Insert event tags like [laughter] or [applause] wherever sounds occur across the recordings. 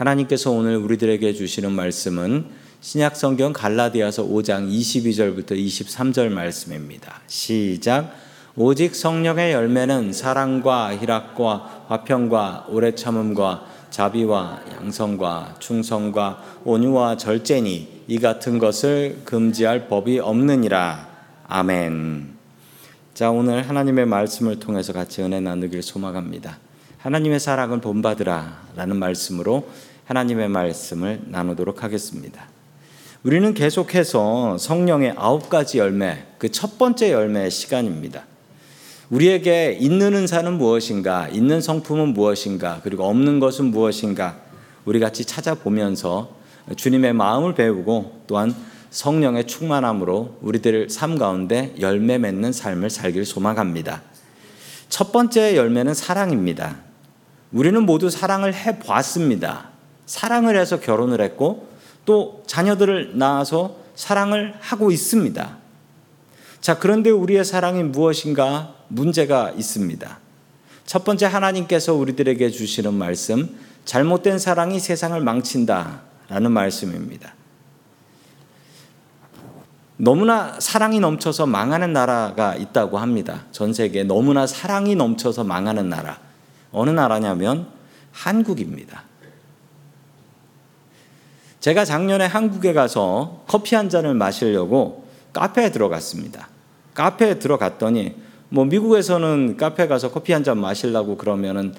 하나님께서 오늘 우리들에게 주시는 말씀은 신약 성경 갈라디아서 5장 22절부터 23절 말씀입니다. 시작. 오직 성령의 열매는 사랑과 희락과 화평과 오래 참음과 자비와 양성과 충성과 온유와 절제니 이 같은 것을 금지할 법이 없느니라. 아멘. 자, 오늘 하나님의 말씀을 통해서 같이 은혜 나누길 소망합니다. 하나님의 사랑을 본받으라 라는 말씀으로 하나님의 말씀을 나누도록 하겠습니다. 우리는 계속해서 성령의 아홉 가지 열매, 그 첫 번째 열매의 시간입니다. 우리에게 있는 은사는 무엇인가, 있는 성품은 무엇인가, 그리고 없는 것은 무엇인가, 우리 같이 찾아보면서 주님의 마음을 배우고 또한 성령의 충만함으로 우리들 삶 가운데 열매 맺는 삶을 살길 소망합니다. 첫 번째 열매는 사랑입니다. 우리는 모두 사랑을 해 보았습니다. 사랑을 해서 결혼을 했고 또 자녀들을 낳아서 사랑을 하고 있습니다. 자, 그런데 우리의 사랑이 무엇인가 문제가 있습니다. 첫 번째 하나님께서 우리들에게 주시는 말씀, 잘못된 사랑이 세상을 망친다 라는 말씀입니다. 너무나 사랑이 넘쳐서 망하는 나라가 있다고 합니다. 전 세계에 너무나 사랑이 넘쳐서 망하는 나라. 어느 나라냐면 한국입니다. 제가 작년에 한국에 가서 커피 한 잔을 마시려고 카페에 들어갔습니다. 카페에 들어갔더니 뭐 미국에서는 카페 가서 커피 한 잔 마시려고 그러면은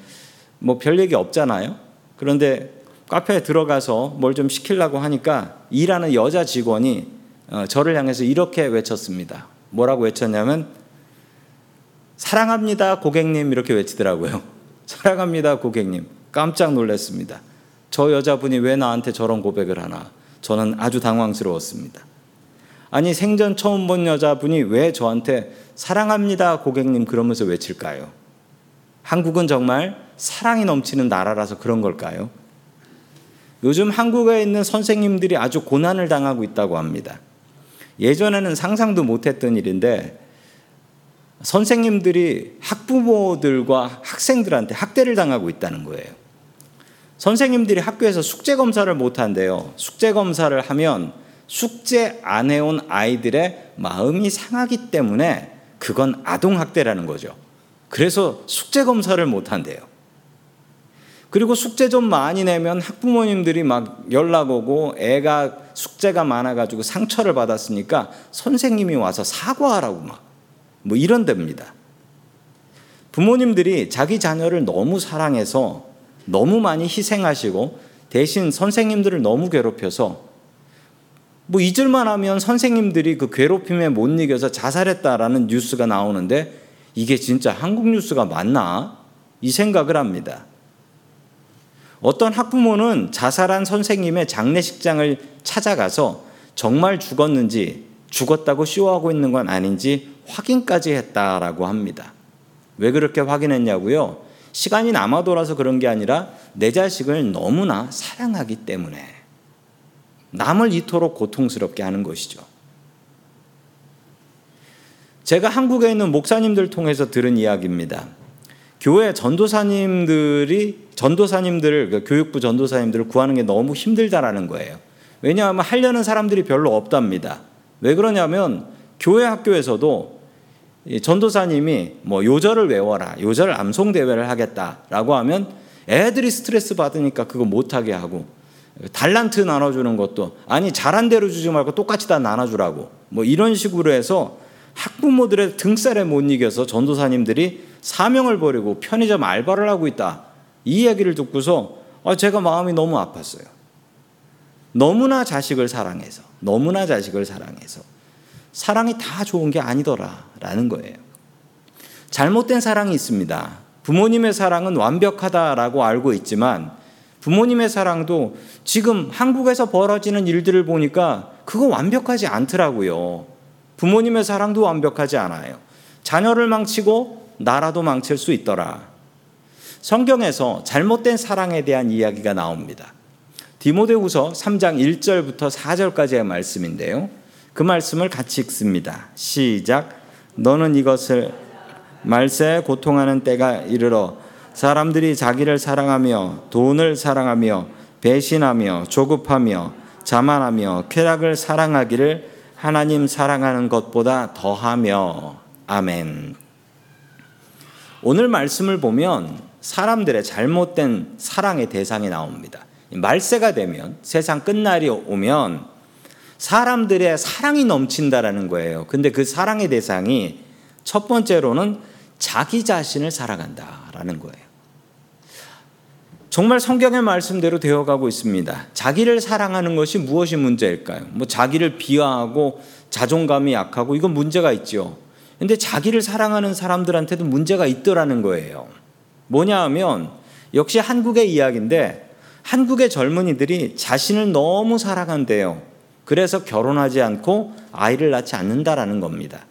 뭐 별 얘기 없잖아요. 그런데 카페에 들어가서 뭘 좀 시키려고 하니까 일하는 여자 직원이 어, 저를 향해서 이렇게 외쳤습니다. 뭐라고 외쳤냐면 사랑합니다 고객님 이렇게 외치더라고요. [laughs] 사랑합니다 고객님. 깜짝 놀랐습니다. 저 여자분이 왜 나한테 저런 고백을 하나? 저는 아주 당황스러웠습니다. 아니, 생전 처음 본 여자분이 왜 저한테 사랑합니다, 고객님 그러면서 외칠까요? 한국은 정말 사랑이 넘치는 나라라서 그런 걸까요? 요즘 한국에 있는 선생님들이 아주 고난을 당하고 있다고 합니다. 예전에는 상상도 못했던 일인데 선생님들이 학부모들과 학생들한테 학대를 당하고 있다는 거예요. 선생님들이 학교에서 숙제 검사를 못 한대요. 숙제 검사를 하면 숙제 안 해온 아이들의 마음이 상하기 때문에 그건 아동학대라는 거죠. 그래서 숙제 검사를 못 한대요. 그리고 숙제 좀 많이 내면 학부모님들이 막 연락 오고 애가 숙제가 많아가지고 상처를 받았으니까 선생님이 와서 사과하라고 막 뭐 이런 데입니다. 부모님들이 자기 자녀를 너무 사랑해서 너무 많이 희생하시고 대신 선생님들을 너무 괴롭혀서 뭐 잊을만 하면 선생님들이 그 괴롭힘에 못 이겨서 자살했다라는 뉴스가 나오는데 이게 진짜 한국 뉴스가 맞나? 이 생각을 합니다. 어떤 학부모는 자살한 선생님의 장례식장을 찾아가서 정말 죽었는지 죽었다고 쇼하고 있는 건 아닌지 확인까지 했다라고 합니다. 왜 그렇게 확인했냐고요? 시간이 남아 돌아서 그런 게 아니라 내 자식을 너무나 사랑하기 때문에 남을 이토록 고통스럽게 하는 것이죠. 제가 한국에 있는 목사님들 통해서 들은 이야기입니다. 교회 전도사님들이 전도사님들을 그 교육부 전도사님들을 구하는 게 너무 힘들다라는 거예요. 왜냐하면 하려는 사람들이 별로 없답니다. 왜 그러냐면 교회 학교에서도 전도사님이 뭐 요절을 외워라, 요절 암송 대회를 하겠다라고 하면 애들이 스트레스 받으니까 그거 못하게 하고 달란트 나눠주는 것도 아니 잘한 대로 주지 말고 똑같이 다 나눠주라고 뭐 이런 식으로 해서 학부모들의 등살에 못 이겨서 전도사님들이 사명을 버리고 편의점 알바를 하고 있다 이 얘기를 듣고서 아, 제가 마음이 너무 아팠어요. 너무나 자식을 사랑해서 너무나 자식을 사랑해서 사랑이 다 좋은 게 아니더라라는 거예요. 잘못된 사랑이 있습니다. 부모님의 사랑은 완벽하다라고 알고 있지만 부모님의 사랑도 지금 한국에서 벌어지는 일들을 보니까 그거 완벽하지 않더라고요. 부모님의 사랑도 완벽하지 않아요. 자녀를 망치고 나라도 망칠 수 있더라. 성경에서 잘못된 사랑에 대한 이야기가 나옵니다. 디모데후서 3장 1절부터 4절까지의 말씀인데요. 그 말씀을 같이 읽습니다. 시작. 너는 이것을 말세에 고통하는 때가 이르러 사람들이 자기를 사랑하며 돈을 사랑하며 배신하며 조급하며 자만하며 쾌락을 사랑하기를 하나님 사랑하는 것보다 더하며 아멘. 오늘 말씀을 보면 사람들의 잘못된 사랑의 대상이 나옵니다. 말세가 되면 세상 끝날이 오면 사람들의 사랑이 넘친다라는 거예요. 근데 그 사랑의 대상이 첫 번째로는 자기 자신을 사랑한다라는 거예요. 정말 성경의 말씀대로 되어가고 있습니다. 자기를 사랑하는 것이 무엇이 문제일까요? 뭐 자기를 비하하고 자존감이 약하고 이건 문제가 있죠. 근데 자기를 사랑하는 사람들한테도 문제가 있더라는 거예요. 뭐냐 하면 역시 한국의 이야기인데 한국의 젊은이들이 자신을 너무 사랑한대요. 그래서 결혼하지 않고 아이를 낳지 않는다라는 겁니다.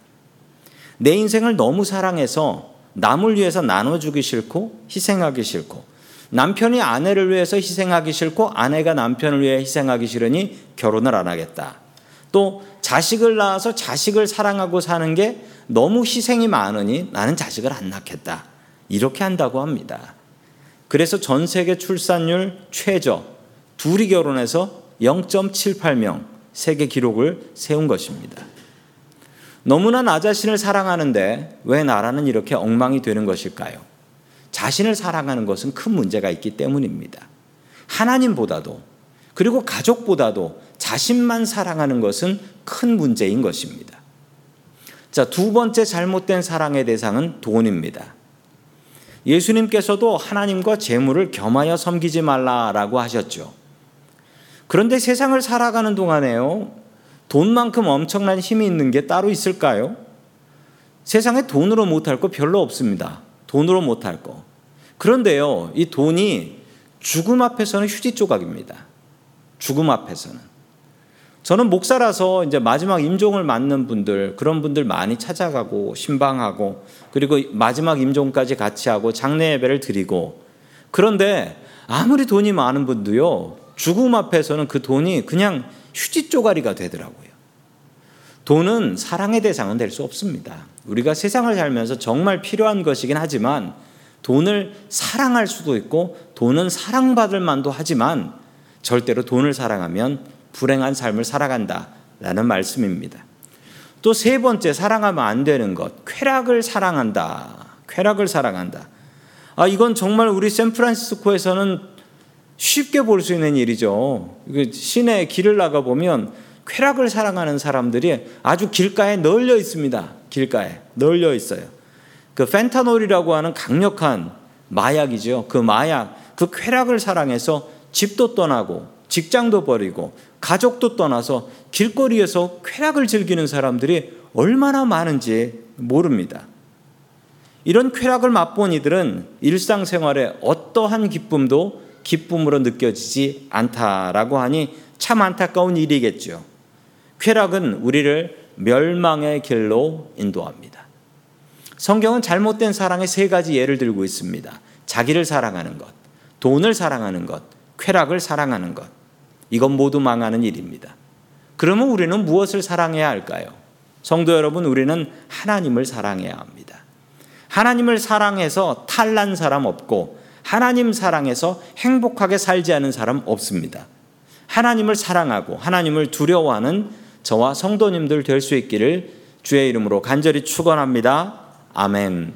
내 인생을 너무 사랑해서 남을 위해서 나눠주기 싫고 희생하기 싫고 남편이 아내를 위해서 희생하기 싫고 아내가 남편을 위해 희생하기 싫으니 결혼을 안 하겠다. 또 자식을 낳아서 자식을 사랑하고 사는 게 너무 희생이 많으니 나는 자식을 안 낳겠다. 이렇게 한다고 합니다. 그래서 전 세계 출산율 최저 둘이 결혼해서 0.78명 세계 기록을 세운 것입니다. 너무나 나 자신을 사랑하는데 왜 나라는 이렇게 엉망이 되는 것일까요? 자신을 사랑하는 것은 큰 문제가 있기 때문입니다. 하나님보다도 그리고 가족보다도 자신만 사랑하는 것은 큰 문제인 것입니다. 자, 두 번째 잘못된 사랑의 대상은 돈입니다. 예수님께서도 하나님과 재물을 겸하여 섬기지 말라라고 하셨죠. 그런데 세상을 살아가는 동안에요. 돈만큼 엄청난 힘이 있는 게 따로 있을까요? 세상에 돈으로 못할 거 별로 없습니다. 돈으로 못할 거. 그런데요, 이 돈이 죽음 앞에서는 휴지 조각입니다. 죽음 앞에서는. 저는 목사라서 이제 마지막 임종을 맞는 분들, 그런 분들 많이 찾아가고, 신방하고, 그리고 마지막 임종까지 같이 하고, 장례 예배를 드리고, 그런데 아무리 돈이 많은 분도요, 죽음 앞에서는 그 돈이 그냥 휴지 쪼가리가 되더라고요. 돈은 사랑의 대상은 될 수 없습니다. 우리가 세상을 살면서 정말 필요한 것이긴 하지만 돈을 사랑할 수도 있고 돈은 사랑받을 만도 하지만 절대로 돈을 사랑하면 불행한 삶을 살아간다라는 말씀입니다. 또 세 번째 사랑하면 안 되는 것 쾌락을 사랑한다. 쾌락을 사랑한다. 아 이건 정말 우리 샌프란시스코에서는 쉽게 볼 수 있는 일이죠. 시내 길을 나가 보면 쾌락을 사랑하는 사람들이 아주 길가에 널려 있습니다. 길가에 널려 있어요. 그 펜타놀이라고 하는 강력한 마약이죠. 그 마약, 그 쾌락을 사랑해서 집도 떠나고 직장도 버리고 가족도 떠나서 길거리에서 쾌락을 즐기는 사람들이 얼마나 많은지 모릅니다. 이런 쾌락을 맛본 이들은 일상생활에 어떠한 기쁨도 기쁨으로 느껴지지 않다라고 하니 참 안타까운 일이겠죠. 쾌락은 우리를 멸망의 길로 인도합니다. 성경은 잘못된 사랑의 세 가지 예를 들고 있습니다. 자기를 사랑하는 것, 돈을 사랑하는 것, 쾌락을 사랑하는 것. 이건 모두 망하는 일입니다. 그러면 우리는 무엇을 사랑해야 할까요? 성도 여러분, 우리는 하나님을 사랑해야 합니다. 하나님을 사랑해서 탈난 사람 없고 하나님 사랑해서 행복하게 살지 않은 사람 없습니다. 하나님을 사랑하고 하나님을 두려워하는 저와 성도님들 될 수 있기를 주의 이름으로 간절히 축원합니다. 아멘.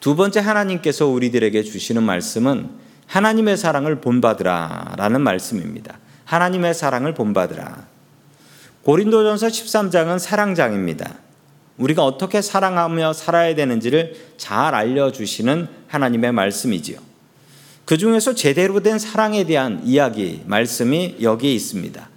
두 번째 하나님께서 우리들에게 주시는 말씀은 하나님의 사랑을 본받으라라는 말씀입니다. 하나님의 사랑을 본받으라. 고린도전서 13장은 사랑장입니다. 우리가 어떻게 사랑하며 살아야 되는지를 잘 알려주시는 하나님의 말씀이지요. 그 중에서 제대로 된 사랑에 대한 이야기, 말씀이 여기에 있습니다.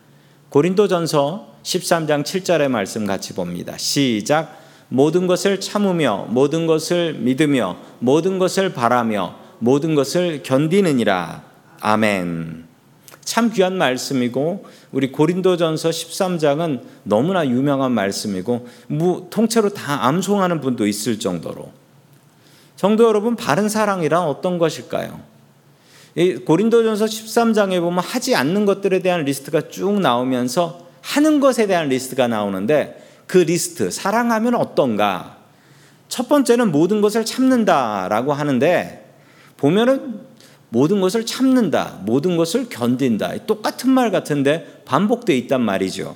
고린도전서 13장 7절의 말씀 같이 봅니다. 시작. 모든 것을 참으며, 모든 것을 믿으며, 모든 것을 바라며, 모든 것을 견디느니라. 아멘. 참 귀한 말씀이고 우리 고린도전서 13장은 너무나 유명한 말씀이고 통째로 다 암송하는 분도 있을 정도로 성도 여러분 바른 사랑이란 어떤 것일까요? 고린도전서 13장에 보면 하지 않는 것들에 대한 리스트가 쭉 나오면서 하는 것에 대한 리스트가 나오는데 그 리스트 사랑하면 어떤가? 첫 번째는 모든 것을 참는다라고 하는데 보면은 모든 것을 참는다, 모든 것을 견딘다. 똑같은 말 같은데 반복되어 있단 말이죠.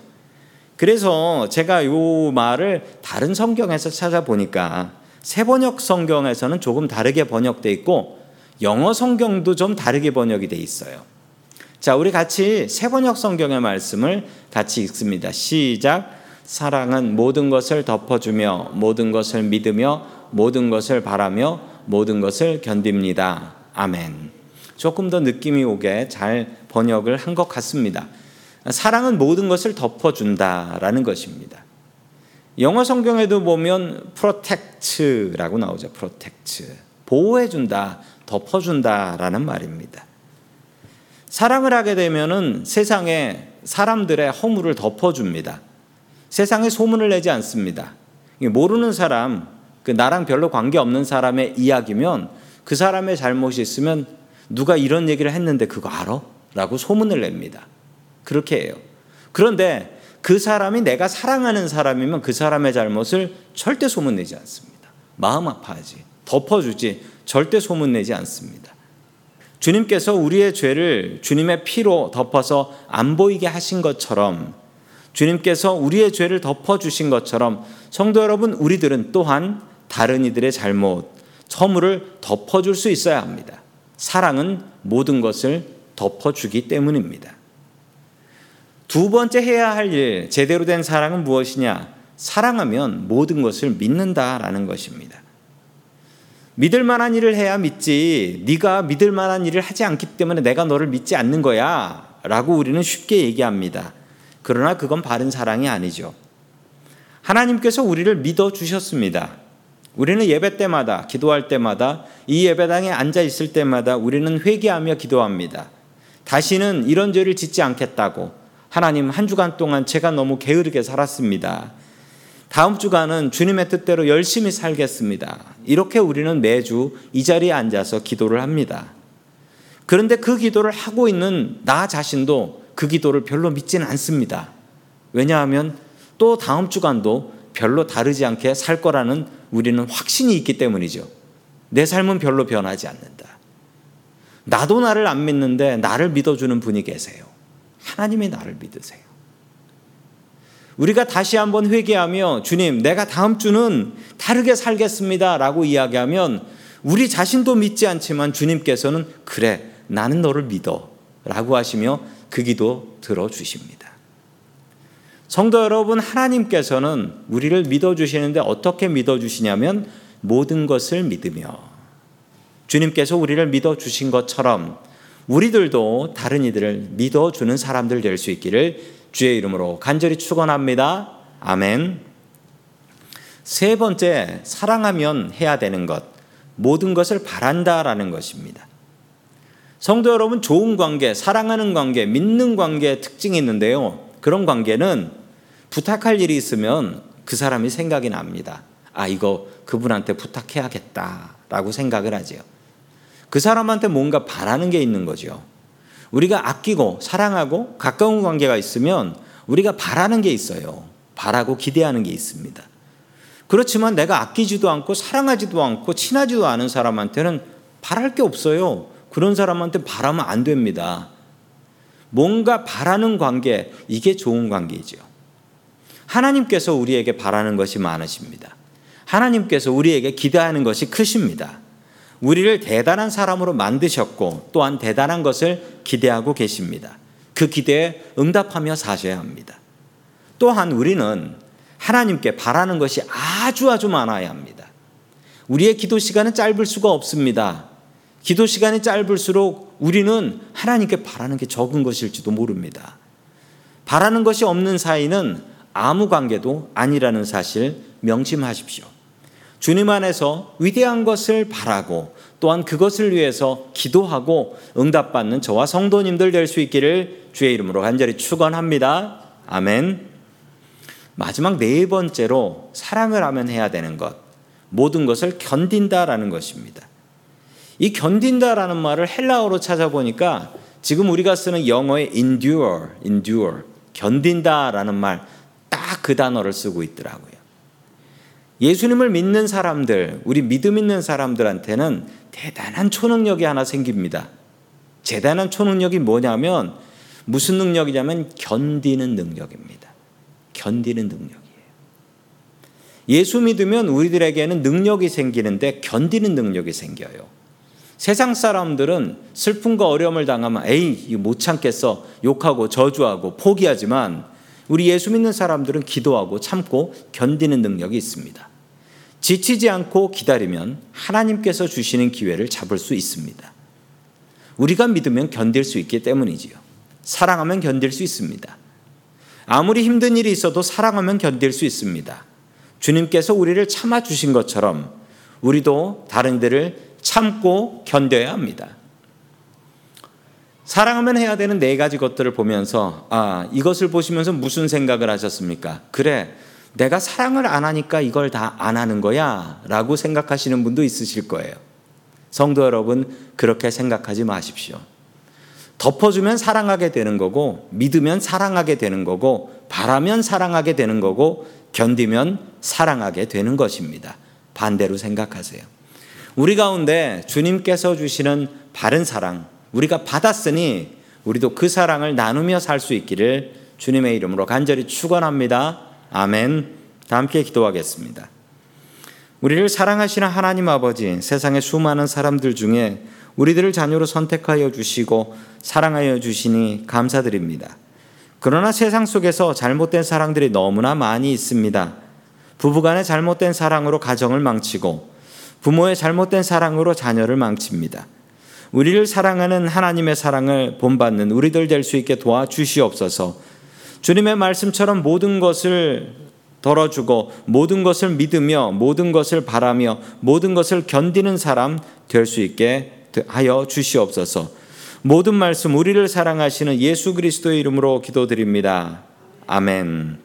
그래서 제가 이 말을 다른 성경에서 찾아보니까 세번역 성경에서는 조금 다르게 번역돼 있고 영어 성경도 좀 다르게 번역이 돼 있어요. 자, 우리 같이 세번역 성경의 말씀을 같이 읽습니다. 시작. 사랑은 모든 것을 덮어주며 모든 것을 믿으며 모든 것을 바라며 모든 것을 견딥니다. 아멘. 조금 더 느낌이 오게 잘 번역을 한 것 같습니다. 사랑은 모든 것을 덮어준다라는 것입니다. 영어 성경에도 보면 protect라고 나오죠. protect. 보호해준다, 덮어준다라는 말입니다. 사랑을 하게 되면은 세상에 사람들의 허물을 덮어줍니다. 세상에 소문을 내지 않습니다. 모르는 사람, 그 나랑 별로 관계 없는 사람의 이야기면 그 사람의 잘못이 있으면 누가 이런 얘기를 했는데 그거 알아? 라고 소문을 냅니다. 그렇게 해요. 그런데 그 사람이 내가 사랑하는 사람이면 그 사람의 잘못을 절대 소문내지 않습니다. 마음 아파하지. 덮어주지. 절대 소문내지 않습니다. 주님께서 우리의 죄를 주님의 피로 덮어서 안 보이게 하신 것처럼 주님께서 우리의 죄를 덮어주신 것처럼 성도 여러분, 우리들은 또한 다른 이들의 잘못, 허물을 덮어줄 수 있어야 합니다. 사랑은 모든 것을 덮어주기 때문입니다. 두 번째 해야 할 일, 제대로 된 사랑은 무엇이냐? 사랑하면 모든 것을 믿는다라는 것입니다. 믿을 만한 일을 해야 믿지. 네가 믿을 만한 일을 하지 않기 때문에 내가 너를 믿지 않는 거야라고 우리는 쉽게 얘기합니다. 그러나 그건 바른 사랑이 아니죠. 하나님께서 우리를 믿어 주셨습니다. 우리는 예배 때마다 기도할 때마다 이 예배당에 앉아 있을 때마다 우리는 회개하며 기도합니다. 다시는 이런 죄를 짓지 않겠다고 하나님 한 주간 동안 제가 너무 게으르게 살았습니다. 다음 주간은 주님의 뜻대로 열심히 살겠습니다. 이렇게 우리는 매주 이 자리에 앉아서 기도를 합니다. 그런데 그 기도를 하고 있는 나 자신도 그 기도를 별로 믿지는 않습니다. 왜냐하면 또 다음 주간도 별로 다르지 않게 살 거라는 우리는 확신이 있기 때문이죠. 내 삶은 별로 변하지 않는다. 나도 나를 안 믿는데 나를 믿어주는 분이 계세요. 하나님이 나를 믿으세요. 우리가 다시 한번 회개하며 주님, 내가 다음 주는 다르게 살겠습니다. 라고 이야기하면 우리 자신도 믿지 않지만 주님께서는 그래, 나는 너를 믿어. 라고 하시며 그 기도 들어주십니다. 성도 여러분, 하나님께서는 우리를 믿어주시는데 어떻게 믿어주시냐면 모든 것을 믿으며 주님께서 우리를 믿어주신 것처럼 우리들도 다른 이들을 믿어주는 사람들 될 수 있기를 주의 이름으로 간절히 축원합니다. 아멘. 세 번째, 사랑하면 해야 되는 것, 모든 것을 바란다라는 것입니다. 성도 여러분, 좋은 관계, 사랑하는 관계, 믿는 관계의 특징이 있는데요. 그런 관계는 부탁할 일이 있으면 그 사람이 생각이 납니다. 아, 이거 그분한테 부탁해야겠다라고 생각을 하죠. 그 사람한테 뭔가 바라는 게 있는 거죠. 우리가 아끼고 사랑하고 가까운 관계가 있으면 우리가 바라는 게 있어요. 바라고 기대하는 게 있습니다. 그렇지만 내가 아끼지도 않고 사랑하지도 않고 친하지도 않은 사람한테는 바랄 게 없어요. 그런 사람한테 바라면 안 됩니다. 뭔가 바라는 관계, 이게 좋은 관계이죠. 하나님께서 우리에게 바라는 것이 많으십니다. 하나님께서 우리에게 기대하는 것이 크십니다. 우리를 대단한 사람으로 만드셨고 또한 대단한 것을 기대하고 계십니다. 그 기대에 응답하며 사셔야 합니다. 또한 우리는 하나님께 바라는 것이 아주 아주 많아야 합니다. 우리의 기도 시간은 짧을 수가 없습니다. 기도 시간이 짧을수록 우리는 하나님께 바라는 게 적은 것일지도 모릅니다. 바라는 것이 없는 사이는 아무 관계도 아니라는 사실 명심하십시오. 주님 안에서 위대한 것을 바라고 또한 그것을 위해서 기도하고 응답받는 저와 성도님들 될 수 있기를 주의 이름으로 간절히 축원합니다. 아멘. 마지막 네 번째로 사랑을 하면 해야 되는 것. 모든 것을 견딘다라는 것입니다. 이 견딘다라는 말을 헬라어로 찾아보니까 지금 우리가 쓰는 영어의 endure, endure, 견딘다라는 말 딱 그 단어를 쓰고 있더라고요. 예수님을 믿는 사람들, 우리 믿음 있는 사람들한테는 대단한 초능력이 하나 생깁니다. 대단한 초능력이 뭐냐면 무슨 능력이냐면 견디는 능력입니다. 견디는 능력이에요. 예수 믿으면 우리들에게는 능력이 생기는데 견디는 능력이 생겨요. 세상 사람들은 슬픔과 어려움을 당하면 에이 이거 못 참겠어 욕하고 저주하고 포기하지만 우리 예수 믿는 사람들은 기도하고 참고 견디는 능력이 있습니다. 지치지 않고 기다리면 하나님께서 주시는 기회를 잡을 수 있습니다. 우리가 믿으면 견딜 수 있기 때문이지요. 사랑하면 견딜 수 있습니다. 아무리 힘든 일이 있어도 사랑하면 견딜 수 있습니다. 주님께서 우리를 참아 주신 것처럼 우리도 다른 데를 참고 견뎌야 합니다. 사랑하면 해야 되는 네 가지 것들을 보면서 아, 이것을 보시면서 무슨 생각을 하셨습니까? 그래. 내가 사랑을 안 하니까 이걸 다 안 하는 거야. 라고 생각하시는 분도 있으실 거예요. 성도 여러분, 그렇게 생각하지 마십시오. 덮어주면 사랑하게 되는 거고, 믿으면 사랑하게 되는 거고, 바라면 사랑하게 되는 거고, 견디면 사랑하게 되는 것입니다. 반대로 생각하세요. 우리 가운데 주님께서 주시는 바른 사랑, 우리가 받았으니 우리도 그 사랑을 나누며 살 수 있기를 주님의 이름으로 간절히 축원합니다. 아멘. 다 함께 기도하겠습니다. 우리를 사랑하시는 하나님 아버지, 세상의 수많은 사람들 중에 우리들을 자녀로 선택하여 주시고 사랑하여 주시니 감사드립니다. 그러나 세상 속에서 잘못된 사랑들이 너무나 많이 있습니다. 부부간의 잘못된 사랑으로 가정을 망치고 부모의 잘못된 사랑으로 자녀를 망칩니다. 우리를 사랑하는 하나님의 사랑을 본받는 우리들 될 수 있게 도와주시옵소서. 주님의 말씀처럼 모든 것을 덜어주고 모든 것을 믿으며 모든 것을 바라며 모든 것을 견디는 사람 될 수 있게 하여 주시옵소서. 모든 말씀 우리를 사랑하시는 예수 그리스도의 이름으로 기도드립니다. 아멘.